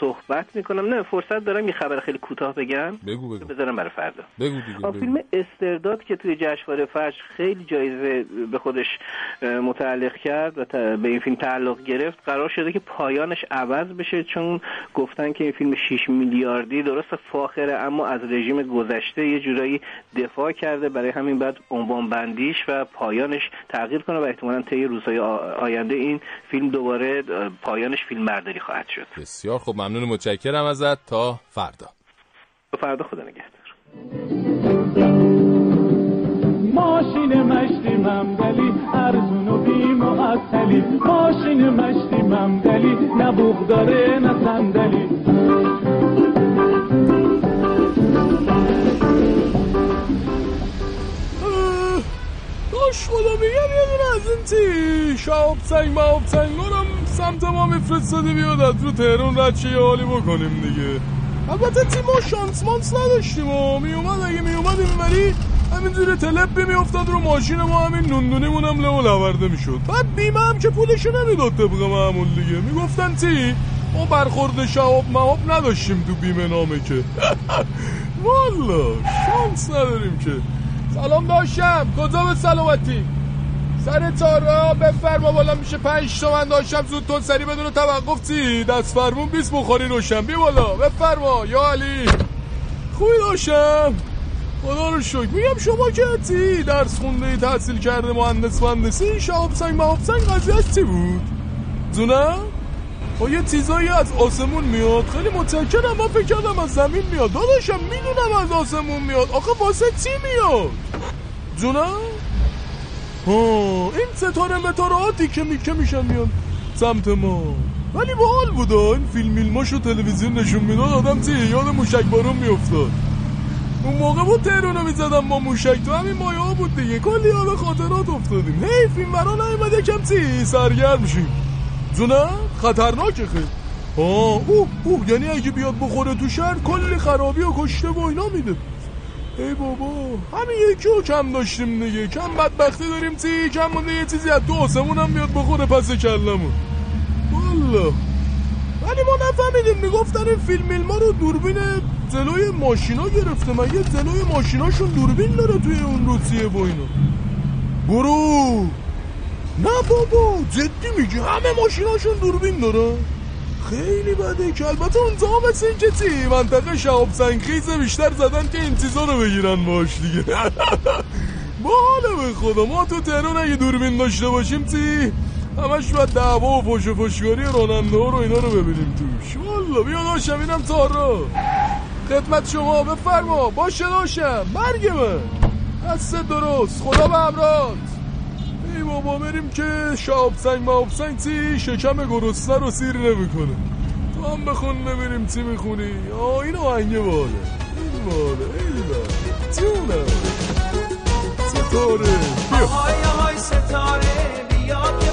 صحبت می‌کنم. نه فرصت دارم یه خبر خیلی کوتاه بگم. بگو بگو. بذارم برای فردا. بگو دیگه. فیلم استرداد که توی جشنواره فجر خیلی جایزه به خودش متعلق کرد و به این فیلم تعلق گرفت قرار شده که پایانش عوض بشه چون گفتن که این فیلم 6 میلیاردی درست فاخره اما از رژیم گذشته یه جورایی دفاع کرده. برای همین بعد عنوان بندیش و پایانش تغییر کنه و احتمالا طی روزهای آینده این فیلم دوباره پایانش فیلم برداری خواهد شد. بسیار خب ممنون متشکرم ازت. تا فردا. تا فردا خدا نگهدار. ماشین مشتی ممدلی ارزون و بی معطلی ماشین مشتی ممدلی نه بوغ داره نه صندلی. داش خدا میگم یه دونه از این تی شاب سنگ سنگ. هم سمت ما میفرستادی بیاد از رو تهران رد شه یه حالی بکنیم دیگه. البته تی ما شانس مانس نداشتیم و میومد اگه میومد اینوری همینجوری تلپ میافتاد رو ماشین ما همین نوندونیمون هم لو لورده می‌شد. بعد بیمه هم که پولشو نمی‌داد طبق معمول دیگه. می‌گفتن تی ما برخورد شهاب مواب نداشتیم تو بیمه نامه که. [laughs] والا شانس نداریم که. سلام داشتم. کجا به سلامتی؟ سر تارا بفرما بالا میشه پنج تومن داشتم. زود تون سری بدون توقف چی؟ دست فرمون بیست بخوری روشن. بی بالا. بفرما. یا علی. خوبی داشتم. خدا رو شکر. میگم شما که تی درس خونده تحصیل کرده مهندس مهندسی. شاب سنگ مهاب سنگ. قضیه چی بود؟ زونه با خب یه چیزایی از آسمون میاد. خیلی متکرم من فکر کردم از زمین میاد. داداشم می‌دونم از آسمون میاد. آخه واسه چی میاد؟ جونه ها این ستاره متارهاتی که میکه میشن میاد سمت ما. ولی حال بوده. این فیلم میلماشو تلویزیون نشون می‌داد آدم چی؟ یاد موشک بارون میافتاد. اون موقع بود تهرانو می‌زدم با موشک. تو همین مایه ها بود دیگه. کلی حالا خاطرات افتادیم. هی فیلم برا نیومد یکم چی؟ سرگرم شیم. جونه خطرناکه خیلی. آه اوه اوه یعنی اگه بیاد بخوره تو شهر کلی خرابی و کشته و اینا میده. ای بابا همین یکی رو کم داشتیم دیگه. کم بدبختی داریم چی کم مونده یه چیزی از دو آسمون هم بیاد بخوره پس کلمون والا. ولی ما نفهمیدیم می‌گفتن این فیلم ما رو دوربین جلوی ماشینا گرفته. مگه جلوی ماشیناشون دوربین داره توی اون روسیه با اینا؟ برو. نه بابا جدی میگی همه ماشیناشون دوربین داره. خیلی بده که البته اون مثل این که منطقه شهاب سنگخیز بیشتر زدن که این چیزا رو بگیرن باش دیگه. [laughs] بالا به خدا ما تو تهران اگه دوربین داشته باشیم چی؟ همش باید دعوا و فش و فشکاری راننده ها رو اینا رو ببینیم توش. والا بیا داشتم اینم تارا. خدمت شما بفرما. باشه داشتم. مرگ من. درست. خدا به همراه ای بابا بریم که شاب سنگ ماب سنگ. چی؟ شکم گرسنه رو سیر نمی‌کنه. تو هم بخون ببینیم چی می‌خونی. آه این آهنگه باله. این باله. این باله. جونه ستاره. آهای آهای ستاره. بیا که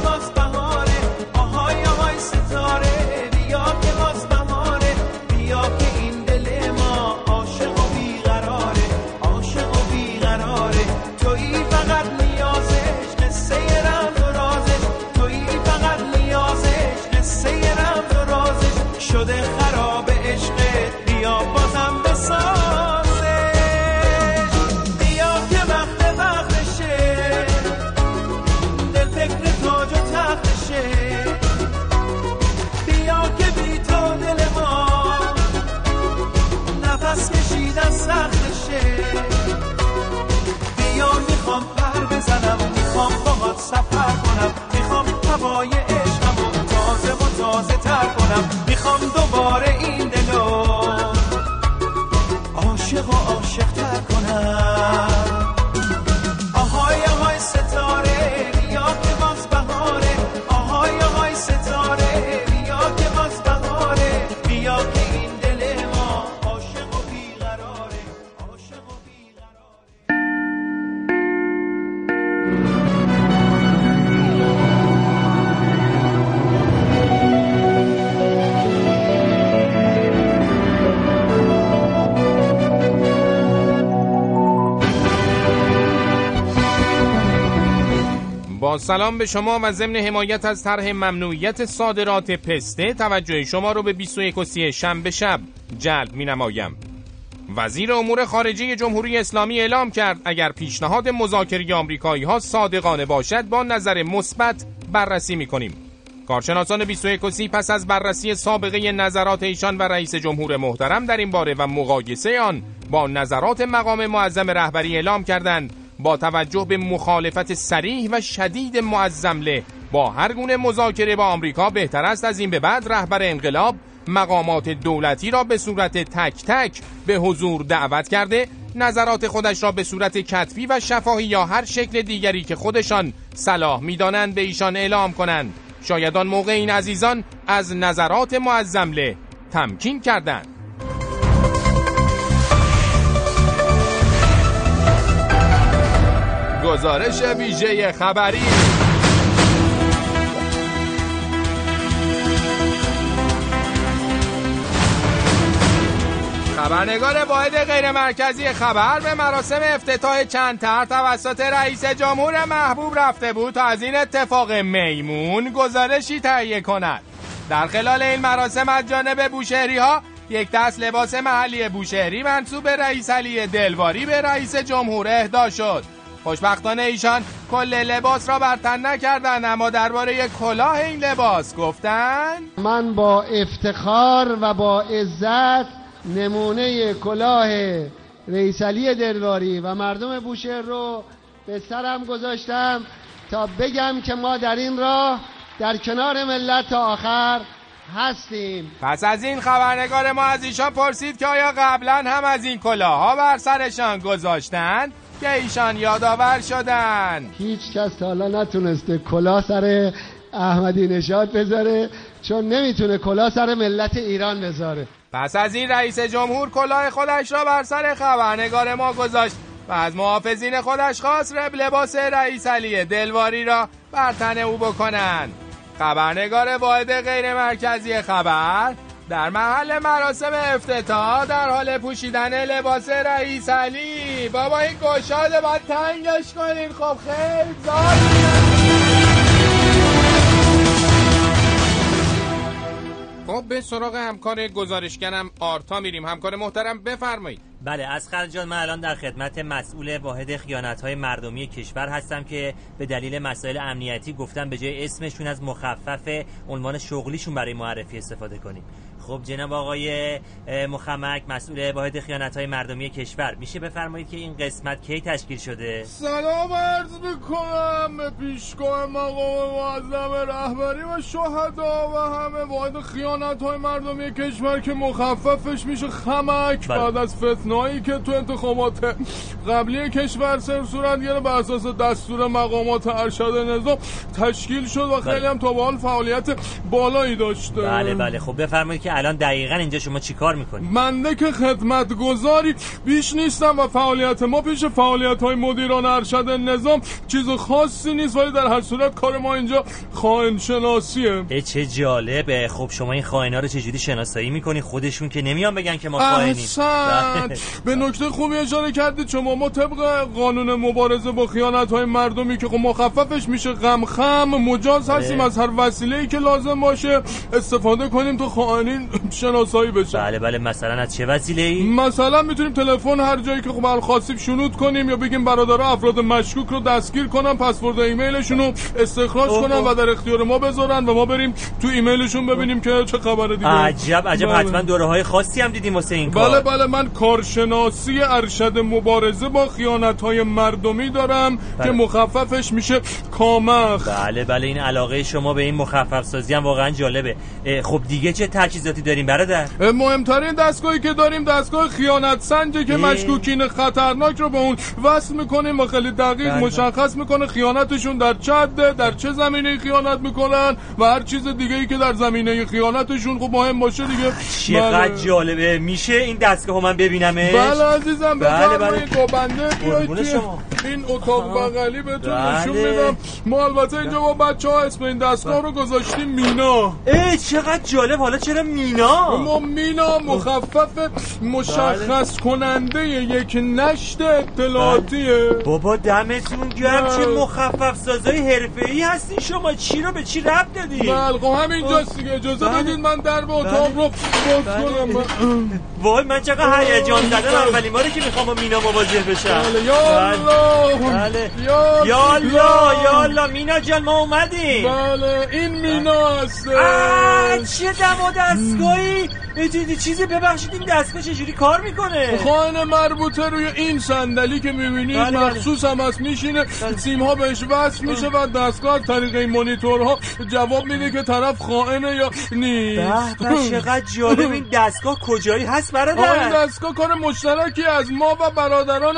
سلام به شما و ضمن حمایت از طرح ممنوعیت صادرات پسته توجه شما رو به 21 و 30 شنبه شب جلب می نمایم. وزیر امور خارجه جمهوری اسلامی اعلام کرد اگر پیشنهاد مذاکره آمریکایی ها صادقانه باشد با نظر مثبت بررسی می کنیم. کارشناسان 21 و 30 پس از بررسی سابقه نظرات ایشان و رئیس جمهور محترم در این باره و مقایسه آن با نظرات مقام معظم رهبری اعلام کردند با توجه به مخالفت سریح و شدید معظمله با هر گونه مذاکره با آمریکا بهتر است از این به بعد رهبر انقلاب مقامات دولتی را به صورت تک تک به حضور دعوت کرده نظرات خودش را به صورت کتبی و شفاهی یا هر شکل دیگری که خودشان صلاح می‌دانند به ایشان اعلام کنند. شاید آن موقع این عزیزان از نظرات معظمله تمکین کردند. گزارش ویژه خبری. خبرنگار واحد غیر مرکزی خبر به مراسم افتتاح چند طرح توسط رئیس جمهور محبوب رفته بود تا از این اتفاق میمون گزارشی تهیه کند. در خلال این مراسم از جانب بوشهری ها یک دست لباس محلی بوشهری منصوب به رئیس علی دلواری به رئیس جمهور اهدا شد. خوشبختانه ایشان کل لباس را بر تن نکردند اما درباره کلاه این لباس گفتند من با افتخار و با عزت نمونه کلاه ریسالی دلواری و مردم بوشهر رو به سرم گذاشتم تا بگم که ما در این راه در کنار ملت تا آخر هستیم. پس از این خبرنگار ما از ایشان پرسید که آیا قبلا هم از این کلاها بر سرشان گذاشتن که ایشان یادآور شدن. هیچ کس تا حالا نتونسته کلاه سر احمدی نژاد بذاره چون نمی‌تونه کلاه سر ملت ایران بذاره. پس از این رئیس جمهور کلاه خودش را بر سر خبرنگار ما گذاشت و از محافظین خودش خواست رب لباس رئیس علی دلواری را بر تن او بکنند. خبرنگار واحد غیر مرکزی خبر در محل مراسم افتتاح در حال پوشیدن لباس رئیس علی. بابا این گشاده باید تنگش کنین. خب خیلی زاد خب به سراغ همکار گزارشگرم آرتا میریم. همکار محترم بفرمایید. بله از جان من الان در خدمت مسئول واحد خیانت های مردمی کشور هستم که به دلیل مسائل امنیتی گفتم به جای اسمشون از مخفف عنوان شغلیشون برای معرفی استفاده کنیم. خب جناب آقای مخمک مسئول واحد خیانت های مردمی کشور میشه بفرمایید که این قسمت کی تشکیل شده سلام عرض می‌کنم به پیشگاه مقام معظم رهبری و شهدا و همه واحد خیانت های مردمی کشور که مخففش میشه خمک بله. بعد از فتنایی که تو انتخابات قبلی کشور سر صورت گرفت بر اساس دستور مقامات ارشد نظام تشکیل شد و بله. خیلی هم تا به حال فعالیت بالایی داشته بله بله خب بفرمایید که الان دقیقا اینجا شما چیکار می‌کنید منده که خدمت گذاری بیش نیستم و فعالیت ما پیش فعالیت های مدیران ارشد نظام چیز خاصی نیست ولی در هر صورت کار ما اینجا خائن شناسیه چه جالبه. خب شما این خائنا رو چجوری شناسایی می‌کنی؟ خودشون که نمیان بگن که ما خائنیم. بله. به نکته خوبی اشاره کردید شما ما طبق قانون مبارزه با خیانت های مردمی که خب مخففش میشه غم خم مجاز هستیم بله. از هر وسیله‌ای که لازم باشه استفاده کنیم تو خائنین شناسایی بشه. بله بله مثلا از چه وسیله ای مثلا می‌تونیم تلفن هر جایی که خب الخاصیب شنود کنیم یا بگیم برادرها افراد مشکوک رو دستگیر کنن پسورد ایمیلشون رو استخراج کنن و در اختیار ما بذارن و ما بریم تو ایمیلشون ببینیم که چه خبره دیگه. عجب عجب. بله. حتما دوره های خاصی هم دیدیم واسه این کار. بله بله. من کارشناسی ارشد مبارزه با خیانت های مردمی دارم بله. که مخففش میشه کامخ. بله بله. این علاقه شما به این مخفف سازی هم واقعا جالبه. خب دیگه چه تجهیزاتی داریم برادر؟ مهمترین دستگاهی که داریم دستگاه خیانت سنجه که مشکوکین خطرناک رو به اون وصل می‌کنیم و خیلی دقیق بله. مشخص می‌کنه خیانتشون در چه در چه زمینه خیانت می‌کنن و هر چیز دیگه ای که در زمینه خیانتشون خب مهم باشه دیگه. چقدر بله. جالبه. میشه این دستگاه من ببینمش؟ بله عزیزم بله بله. گوبنده بیاید این اتاق بغلی بهتون بله. نشون میدم. ما البته اینجا با بچه ها اسم این دستگاه رو گذاشتیم مینا. ای چقدر جالب. حالا چرا مینا ما مینا مخفف مشخص بله. کننده یک نشت اطلاعاتیه بابا دمتون گرم چه مخفف سازای حرفه ای هستی شما. چی رو به چی ربط دادی؟ بله خب همینجاست دیگه. اجازه بله. بدید من در به اتاق رو باز کنم. [laughs] وای من چقدر هیجان زدم اولین باری که می‌خوام با مینا مواجه بشم. بله. یا الله بله. یا الله یا الله. مینا جان ما اومدیم. بله. این مینا هست. چه دم و دستگاهی؟ چیزی ببخشید این دستگاه چجوری کار می‌کنه؟ خانه مربوطه روی این صندلی که می‌بینید بله, بله. مخصوص هم از میشینه. بله. سیم ها بهش وصل میشه و دستگاه از طریق این مانیتورها جواب میده که طرف خائنه یا نیست. به چقدر جالب. این دستگاه کجایی هست برادر؟ این دستگاه کار مشترکی از ما و برادران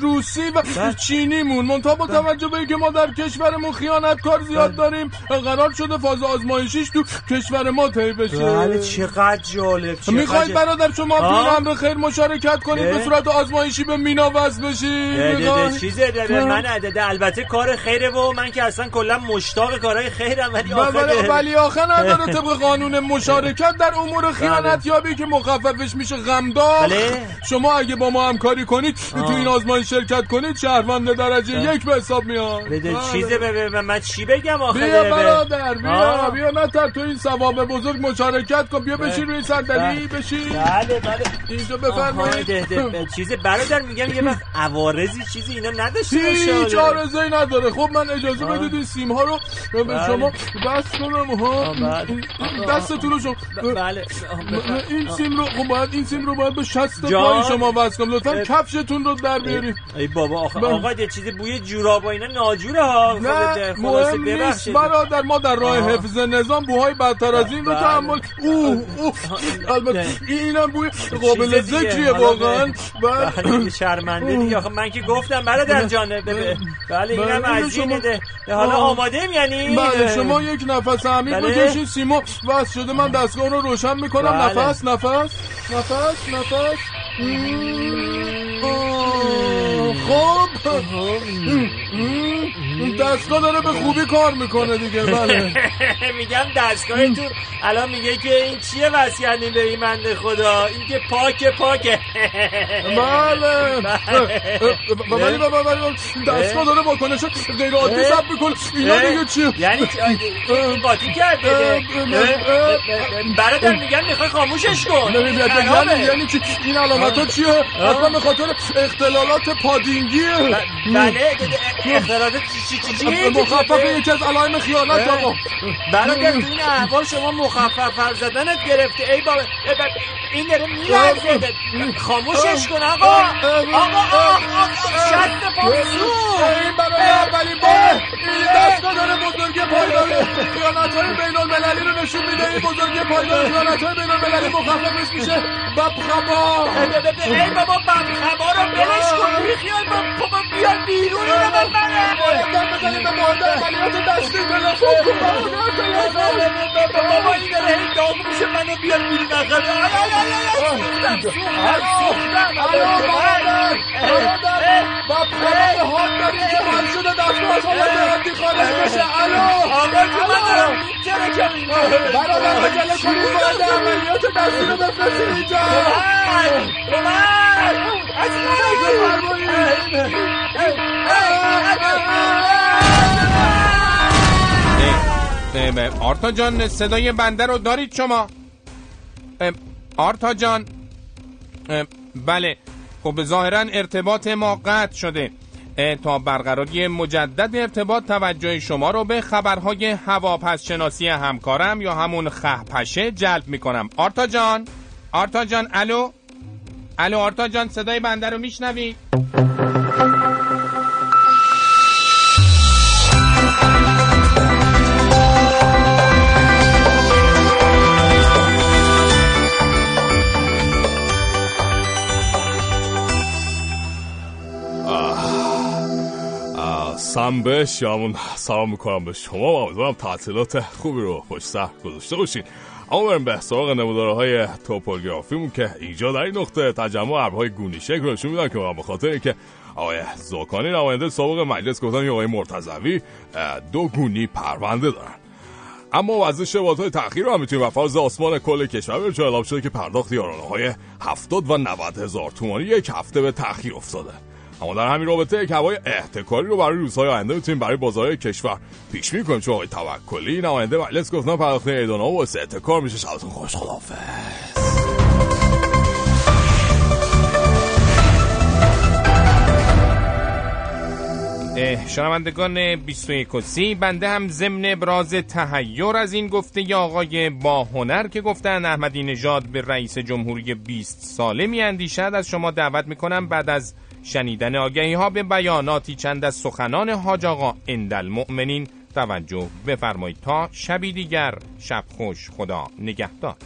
روسی و بله. چینی مون منتها با توجه به اینکه ما در کشورمون خیانت کار زیاد داریم قرار شده فاز آزمایشیش تو کشور ما طی بشه. بله چقدر جالب می‌خواید برادر شما تو امر خیر مشارکت کنید به صورت آزمایشی به مینا وصل بشید چیزه من البته کار خیره و من که اصلا کلا مشتاق کارهای خیرم ولی آخه ولی آخه نداره طبق قانون مشارکت. در امور بله. خیانت یابی که مخففش میشه غمدار. بله. شما اگه با ما همکاری کنید تو این آزمایش شرکت کنید شهروند درجه یک به حساب میاد. بده چیزه به من چی بگم آخه بیا برادر بیا بیا نه تو این ثواب بزرگ مشارکت کن. بیا بشین روی صندلی بشین. بله بله. اینجا بفرمایید. چیز برادر میگم یه وقت عوارضی چیزی اینا نداشته باشه هیچ عارضی نداره. خب من اجازه بدید این سیم ها رو به بله. شما بس کنم ها. بله. دستتون رو شما بله. این سیم رو خب باید این سیم رو باید به 60 پای شما بس کنم. لطفا کفشتون رو در بیارید. ای بابا آخه آقا یه چیزی بوی جوراب اینا ناجوره ها. نه مهم نیست. برادر ما در راه حفظ نظام بوهای بدتر از این رو بله. تحمل اوه اوه. البته اینم بوی قابل ذکریه واقعا. بله شرمنده دیگه. آخه من که گفتم برادر جان بله. اینم از اینه حالا آماده یعنی؟ بله شما یک نفس عمیق بکشید سیمو بس شده من دستگاه رو روشن می‌کنم. نفس نفس نفس نفس. خب. دستگاه داره به خوبی کار می‌کنه دیگه بله. [laughs] میگم دستگاه تو الان میگه که این چیه وصیت به این منده خدا؟ این که پاک پاکه بله. ولی [laughs] ولی دستگاه داره واکنش غیر عادی ثبت می‌کنه. اینا دیگه چیه؟ یعنی این قاطی کرده برادر میگن می‌خوای خاموشش کن. یعنی یعنی چی؟ این علامت ها چیه؟ اصلا به خاطر اختلالات پادینگیه بله اختلالات چی چی چی مخفف یکی از علائم خیانت آقا برادر تو این احوال شما مخفف حرف زدنت گرفته. ای بابا این داره میلرزه. خاموشش کن آقا. آقا آقا شست پامسو این برای اولین بار این دستگاه داره بزرگی پایدار خیانت های بین المللی رو نشون میده. این بزرگی پایدار خیانت های بین المللی مخففش میشه ببخبا ای بابا ببخبا رو بلش کن. بیخیال بابا بیار بیرون. رو ببره بزنیم به مورد عملیات دستی تلفن کن. بابا این داره هی داغ میشه منو بیار بیرون آخر برادر حال داریم که من شده دستگاه از حالت عادی خارج بشه. الو. آقا جو من دارم. میتره کمی برادر عجله کنید باید عملیات دستی رو بفرستید اینجا. کمک کمک آرتا جان صدای بنده رو دارید شما؟ آرتا جان. بله. خب ظاهرا ارتباط ما قطع شده. تا برقراری مجدد ارتباط توجه شما رو به خبرهای هواپس شناسی همکارم یا همون خهپشه جلب می‌کنم. آرتا جان. آرتا جان الو؟ الو آرتا جان صدای بنده رو میشنوی؟ سنبه شیامون سلام می‌کنم به شما. امیدوارم تعطیلات خوبی رو پشت سر گذاشته باشین. بریم به سراغ نموداره های توپوگرافیمون که اینجا در این نقطه تجمع ابرهای گونی شکل نشون میدن که به خاطر اینکه آقای زوکانی نماینده سابق مجلس گفتن که آقای مرتضوی دو گونی پرونده دارن. اما وضع شبات های تأخیر رو هم می‌تونیم و فاز آسمان کل کشور به اعلام شده که پرداخت یارانه های 70 و 90 هزار تومانی یک هفته به تأخیر افتاده. اما در همین رابطه یک هوای احتکاری رو برای روزهای آینده می‌تونیم برای بازارهای کشور پیش بینی کنیم. چون آقای توکلی نماینده مجلس گفتن پرداخت ایدانا و احتکار میشه. شبتون خوش خدافظ شنوندگان 21 سی بنده هم ضمن ابراز تهیر از این گفته ی آقای با هنر که گفتن احمدی نژاد به رئیس جمهوری 20 ساله می اندیشد از شما دعوت می‌کنم بعد از شنیدن آگهی ها به بیاناتی چند از سخنان حاج آقا اندل مؤمنین توجه بفرمایید تا شبی دیگر شب خوش خدا نگهدار.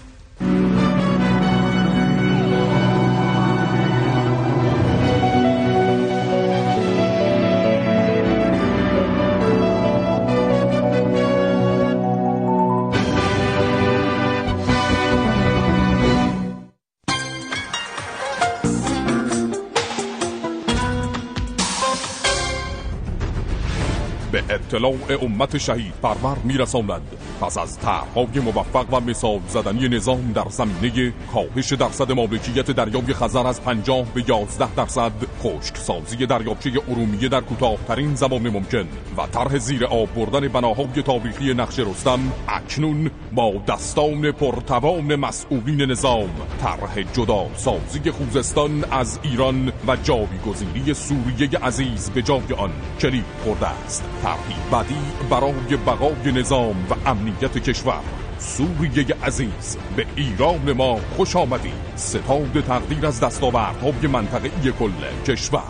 اطلاع امت شهید. پرور میرساند. پس از طرحهای موفق و مثال زدنی نظام در زمینه کاهش درصد مالکیت دریای خزر از 50 به 11 درصد خشک سازی دریاچه ارومیه در کوتاهترین زمان ممکن و طرح زیر آب بردن بناهای تاریخی نقش رستم. اکنون با دستان پرتوان مسئولین نظام طرح جدا سازی خوزستان از ایران و جایگزینی سوریه عزیز به جای آن کلید خورده است طرحی بعدی برای بقای نظام و امنیت کشور سوریه عزیز به ایران ما خوش آمدی. ستاد تقدیر از دستاوردهای منطقه کل کشور.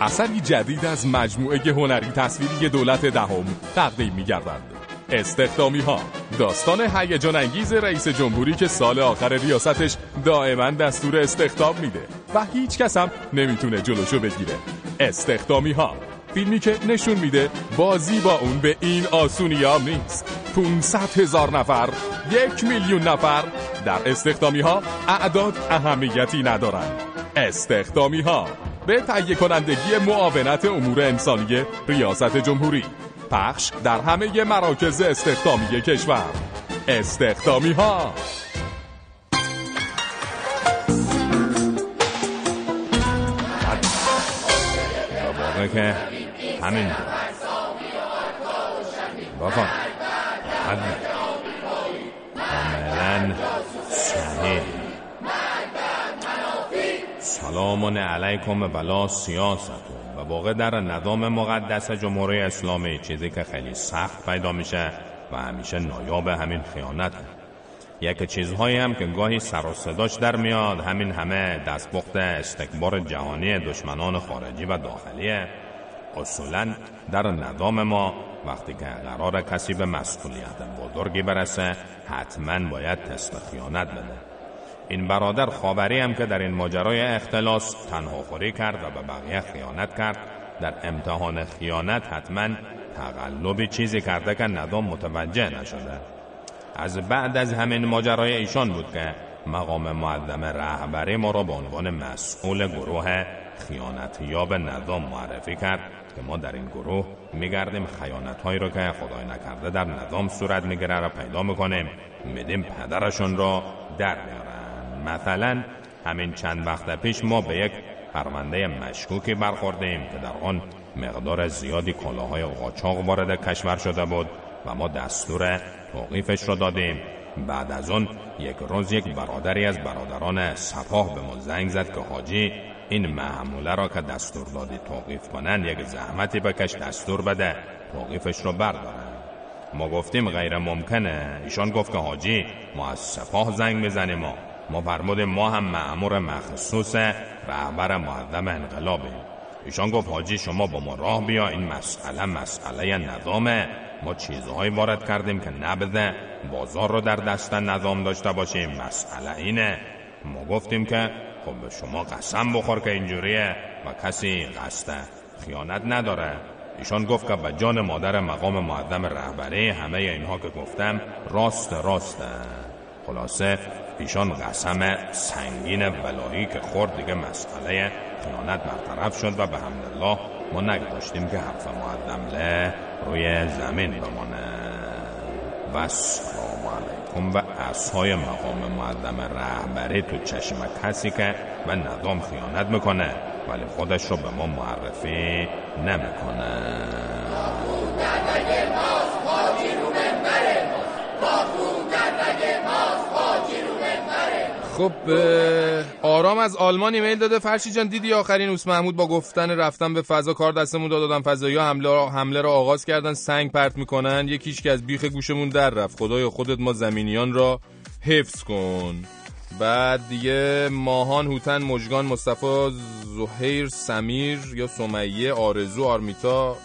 اثری جدید از مجموعه هنری تصویری دولت دهم تقدیم می گردند استخدامی ها داستان هیجان انگیز رئیس جمهوری که سال آخر ریاستش دائما دستور استخدام میده و هیچ کس هم نمی‌تونه جلوشو بگیره. استخدامی ها فیلمی که نشون میده بازی با اون به این آسونی هم نیست. 500 هزار نفر یک میلیون نفر در استخدامی ها اعداد اهمیتی ندارن استخدامی ها به تهیه کنندگی معاونت امور انسانی ریاست جمهوری پخش در همه مراکز استخدامی کشور. استخدامی ها که همین. بکن صحیح. سلام علیکم بلا سیاست. و واقع در نظام مقدس جمهوری اسلامی چیزی که خیلی سخت پیدا میشه و همیشه نایاب همین خیانت. یک چیزهایی هم که گاهی سر و صداش در میاد همین همه دستپخت استکبار جهانی دشمنان خارجی و داخلیه اصولا در نظام ما وقتی که قرار کسی به مسئولیت بزرگی برسه حتما باید تست خیانت بده. این برادر خاوری هم که در این ماجرای اختلاس تنها خوری کرد و به بقیه خیانت کرد در امتحان خیانت حتما تقلبی چیزی کرده که نظام متوجه نشده. از بعد از همین ماجرای ایشان بود که مقام معظم رهبری ما را به عنوان مسئول گروه خیانت به نظام معرفی کرد. که ما در این گروه میگردیم خیانت هایی رو که خدای نکرده در نظام صورت می‌گیره را پیدا می‌کنیم میدیم پدرشون را در بیارن. مثلا همین چند وقت پیش ما به یک پرونده مشکوکی برخوردیم که در آن مقدار زیادی کالاهای قاچاق وارد کشور شده بود و ما دستور توقیفش را دادیم. بعد از اون یک روز یک برادری از برادران سپاه به ما زنگ زد که حاجی این معموله را که دستور دادی توقیف کنن یک زحمتی بکش دستور بده توقیفش رو بردارن ما گفتیم غیر ممکنه. ایشان گفت که حاجی ما از سپاه زنگ می‌زنیم ما ما فرمود ما هم معمور مخصوص رهبر معظم انقلابیم. ایشان گفت حاجی شما با ما راه بیا این مسئله مسئله نظامه. ما چیزهایی وارد کردیم که نبده بازار رو در دست نظام داشته باشیم. مسئله اینه. ما گفتیم که خب به شما قسم بخور که اینجوریه و کسی قصد خیانت نداره. ایشان گفت که به جان مادر مقام معظم رهبری همه اینها که گفتم راست راسته خلاصه ایشان قسم سنگین ولایی که خورد دیگه مسئله خیانت برطرف شد و به حمدالله ما نگذاشتیم که حرف معظم روی زمین بمانه. و سلام علیکم و اصهای مقام معظم رهبری تو چشم کسی که به نظام خیانت می‌کنه ولی خودش رو به ما معرفی نمی‌کنه. خب آرام از آلمان ایمیل داده. فرشی جان دیدی آخرین اوس محمود با گفتن رفتن به فضا کار دستمون داد. دادن فضایی حمله حمله را آغاز کردن سنگ پرت می‌کنن. یکیش که از بیخ گوشمون در رفت. خدای خودت ما زمینیان را حفظ کن. بعد دیگه ماهان هوتن مجگان مصطفی زهیر سمیر یا سمیه آرزو آرمیتا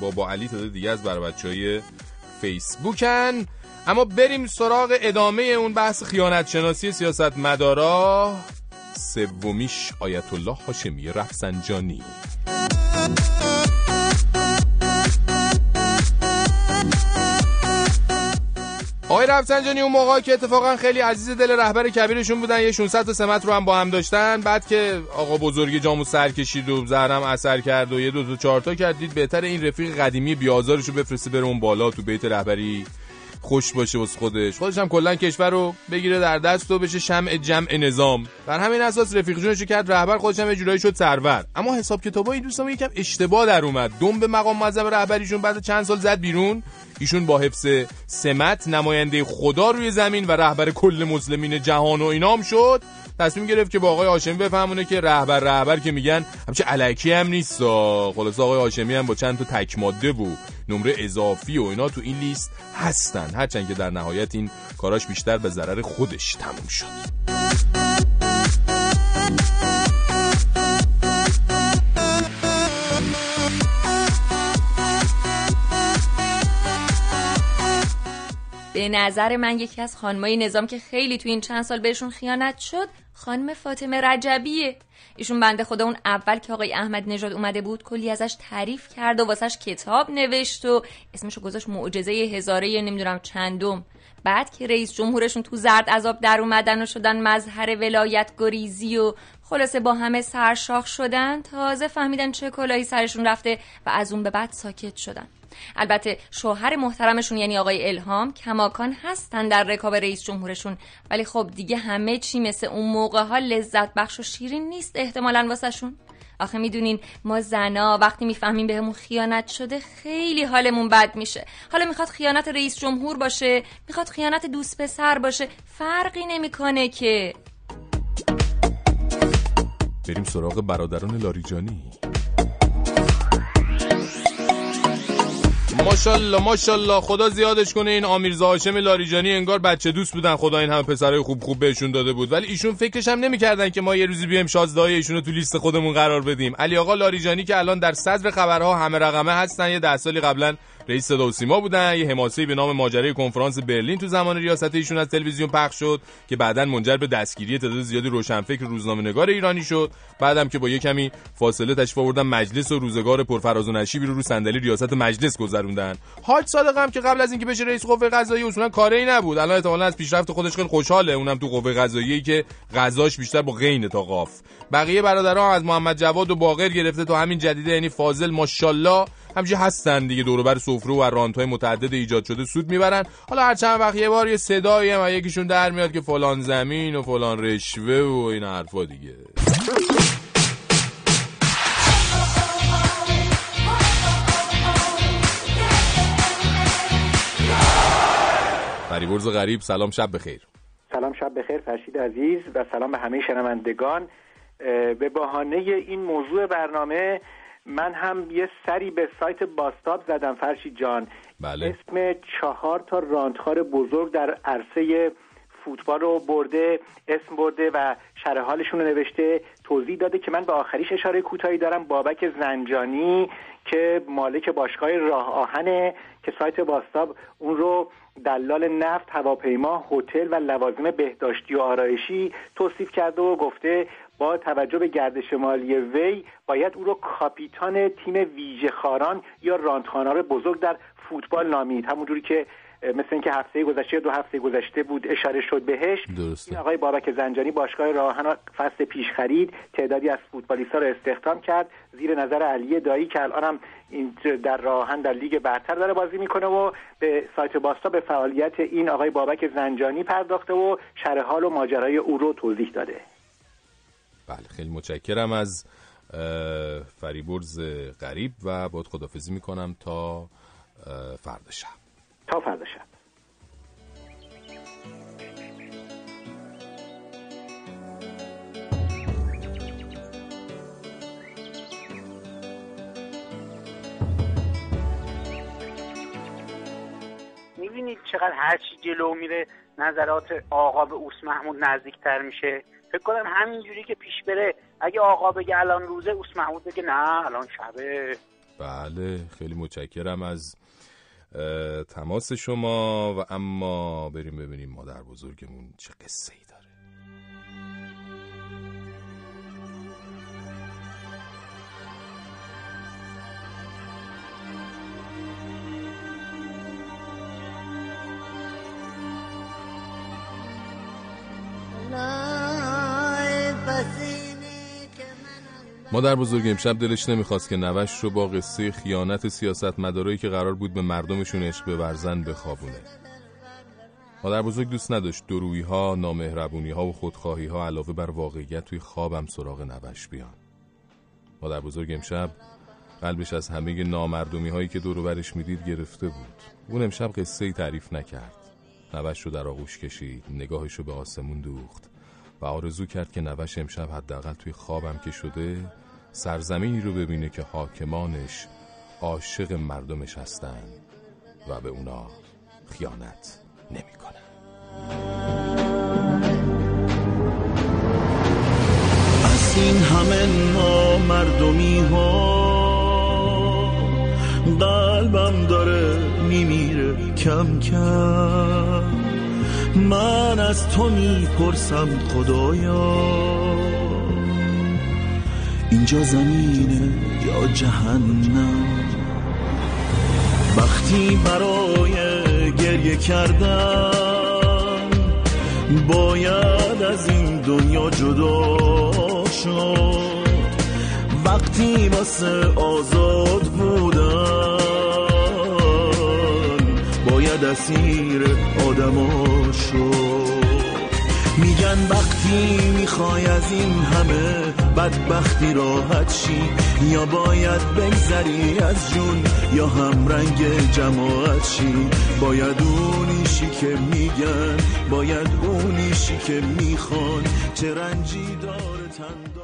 بابا علی تا دیگه از بر بچه های فیسبوکن. اما بریم سراغ ادامه اون بحث خیانت شناسی سیاست مدارا سومیش آیت الله هاشمی رفسنجانی. آقای رفسنجانی اون موقع که اتفاقا خیلی عزیز دل رهبر کبیرشون بودن یه 600 سمت رو هم با هم داشتن. بعد که آقا بزرگی جامو سر کشید و زهرم اثر کرد و یه دو تا چهار تا کردید بهتر این رفیق قدیمی بیازارشو بفرسته بره اون بالا تو بیت رهبری. خوش باشه واسه خودش. خودش هم کلا کشور رو بگیره در دست و بشه شمع جمع نظام. بر همین اساس رفیق جونش کرد رهبر خودش هم جورایی شد سرور. اما حساب کتابا این دوستان یکم اشتباه در اومد. دم به مقام معظم رهبریشون بعد چند سال زد بیرون. ایشون با حفظ سمت نماینده خدا روی زمین و رهبر کل مسلمین جهان و اینام شد. تصمیم گرفت که با آقای هاشمی بفهمونه که رهبر رهبر که میگن همچه علکی هم نیست. خلاص آقای هاشمی هم با چند تا تک ماده و نمره اضافی و اینا تو این لیست هستن. هرچند که در نهایت این کاراش بیشتر به ضرر خودش تموم شد. به نظر من یکی از خانمای نظام که خیلی تو این چند سال بهشون خیانت شد خانم فاطمه رجبیه. ایشون بنده خدا اون اول که آقای احمد نژاد اومده بود کلی ازش تعریف کرد و واسش کتاب نوشت و اسمشو گذاشت معجزه هزاره نمی‌دونم چندم. بعد که رئیس جمهورشون تو زرد عذاب در اومدن و شدن مظهر ولایت گریزی و خلاصه با همه سرشاخ شدن تازه فهمیدن چه کلاهی سرشون رفته و از اون به بعد ساکت شدن. البته شوهر محترمشون یعنی آقای الهام کماکان هستن در رکاب رئیس جمهورشون. ولی خب دیگه همه چی مثل اون موقع ها لذت بخش و شیرین نیست احتمالا واسهشون. آخه می‌دونین ما زنا وقتی می‌فهمیم بهمون خیانت شده خیلی حالمون بد میشه. حالا می‌خواد خیانت رئیس جمهور باشه می‌خواد خیانت دوست پسر باشه فرقی نمی‌کنه که. بریم سراغ برادران لاریجانی. ماشاءالله ماشاءالله. خدا زیادش کنه این آمیرزا هاشم لاریجانی انگار بچه دوست بودن. خدا این همه پسرای خوب خوب بهشون داده بود. ولی ایشون فکرش هم نمی‌کردن که ما یه روزی بیایم شازدهای ایشونو تو لیست خودمون قرار بدیم. علی آقا لاریجانی که الان در صدر خبرها همه رقمه هستن. یه ده سالی قبلا رئیس صدا و سیما بودن. یه حماسه به نام ماجرای کنفرانس برلین تو زمان ریاست ایشون از تلویزیون پخش شد که بعدا منجر به دستگیری تعداد زیادی روشنفکر روزنامه‌نگار ایرانی شد. بعدم که با یه کمی فاصله تشریف آوردن مجلس و روزگار پرفراز و نشیبی رو رو صندلی ریاست مجلس گذروندن. حاج صادق هم که قبل از اینکه بشه رئیس قوه قضاییه اصولا کاری نبود. الان احتمالاً از پیشرفت خودش خیلی خوشحاله. اونم تو قوه قضاییه که غذاش بیشتر با غین تا قاف بقیه برادرها از محمد جواد و باقر گرفته تو همین جدیده. یعنی فاضل ماشاءالله همچنین هستن دیگه دور بر سفره و رانت های متعدد ایجاد شده. سود می‌برن. حالا هر چند وقت یه بار یه صدایی هم یکیشون در میاد که فلان زمین و فلان رشوه و این حرفا دیگه. فریبرز غریب سلام شب بخیر. سلام شب بخیر فرشید عزیز و سلام به همه شنوندگان. به بهانه این موضوع برنامه من هم یه سری به سایت باستاب زدم فرشید جان. بله. اسم چهار تا راندخار بزرگ در عرصه فوتبال رو برده اسم برده و شرح حالشون رو نوشته. توضیح داده که من به آخریش اشاره کوتاهی دارم. بابک زنجانی. که مالک باشگاه راه آهنه که سایت باستاب اون رو دلال نفت هواپیما هتل و لوازم بهداشتی و آرایشی توصیف کرده و گفته با توجه به گردش مالی وی باید او رو کاپیتان تیم ویژه خاران یا راندخانار بزرگ در فوتبال نامید. همونجوری که مثل اینکه هفته گذشته دو هفته گذشته بود اشاره شد بهش. درسته. این آقای بابک زنجانی باشگاه راهن فصل پیش خرید تعدادی از فوتبالیست‌ها رو استخدام کرد. زیر نظر علی دایی که الان هم این در راهن در لیگ برتر داره بازی می‌کنه و به سایت باستا به فعالیت این آقای بابک زنجانی پرداخته و شرح حال و ماجرای او رو توضیح داده. بله خیلی متشکرم از فریبرز غریب و باید خدافزی می‌کنم تا فردا شب. تا فردا شب. می‌بینید چقدر هرچی جلو میره نظرات آقا به اوس محمود نزدیکتر میشه. فکر کنم همینجوری که پیش بره اگه آقا بگه الان روزه اوس محمود بگه نه الان شبه. بله خیلی متشکرم از تماس شما و اما بریم ببینیم مادر بزرگمون چه قصه ای مادر بزرگ امشب دلش نمی‌خواست که نوش رو با قصه خیانت سیاست مدارایی که قرار بود به مردمشون عشق بورزن بخوابونه. مادر بزرگ دوست نداشت درویی ها، نامهربونی ها و خودخواهی ها علاوه بر واقعیت توی خوابم سراغ نوش بیان. مادر بزرگ امشب قلبش از همه نامردمی هایی که دور برش می‌دید گرفته بود. اون امشب قصه ای تعریف نکرد. نوش رو در آغوش کشید نگاهش رو به آسمون دوخت و آرزو کرد که نوش امشب حداقل توی خوابم که شده سرزمینی رو ببینه که حاکمانش عاشق مردمش هستن و به اونا خیانت نمی‌کنن. از این همه نامردمی ها قلبم داره میمیره کم کم من از تو می‌پرسم خدایا اینجا زمینه یا جهنم. وقتی برای گریه کردم باید از این دنیا جدا شد. وقتی واسه آزاد بودن باید اسیر آدما شد. میگن وقتی می‌خوای از این همه بدبختی راحت شی یا باید بگذری از جون یا هم رنگ جماعت شی. باید اونیشی که میگن باید اونیشی که می‌خوان. چه رنجی داره تندار